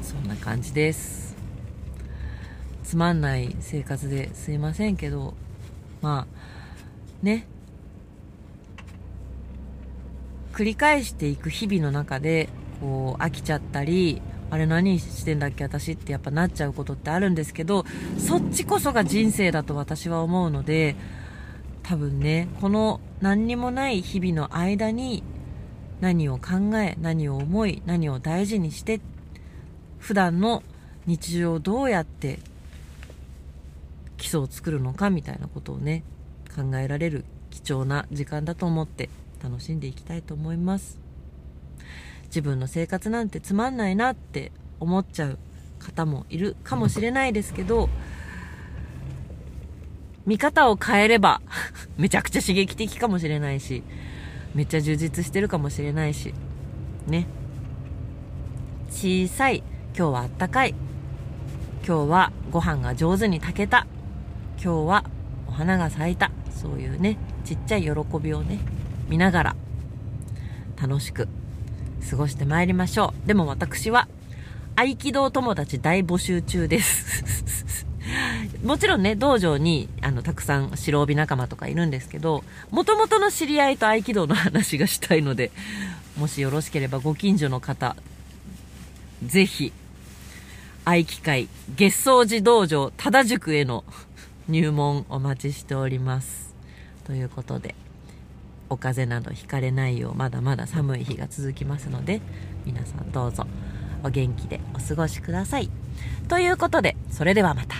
そんな感じです。つまんない生活ですいませんけどまあね。繰り返していく日々の中でこう飽きちゃったりあれ何してんだっけ私ってやっぱなっちゃうことってあるんですけどそっちこそが人生だと私は思うので多分ねこの何にもない日々の間に何を考え何を思い何を大事にして普段の日常をどうやって基礎を作るのかみたいなことをね考えられる貴重な時間だと思って楽しんでいきたいと思います。自分の生活なんてつまんないなって思っちゃう方もいるかもしれないですけど見方を変えればめちゃくちゃ刺激的かもしれないしめっちゃ充実してるかもしれないし。ね。小さい。今日はあったかい。今日はご飯が上手に炊けた。今日はお花が咲いた。そういうねちっちゃい喜びをね見ながら楽しく過ごしてまいりましょう。でも私は合気道友達大募集中です。もちろんね、道場に、あの、たくさん白帯仲間とかいるんですけど、もともとの知り合いと合気道の話がしたいので、もしよろしければご近所の方、ぜひ、合気会、月草寺道場、忠塾への 入門お待ちしております。ということで、お風邪などひかれないよう、まだまだ寒い日が続きますので、皆さんどうぞお元気でお過ごしください。ということで、それではまた。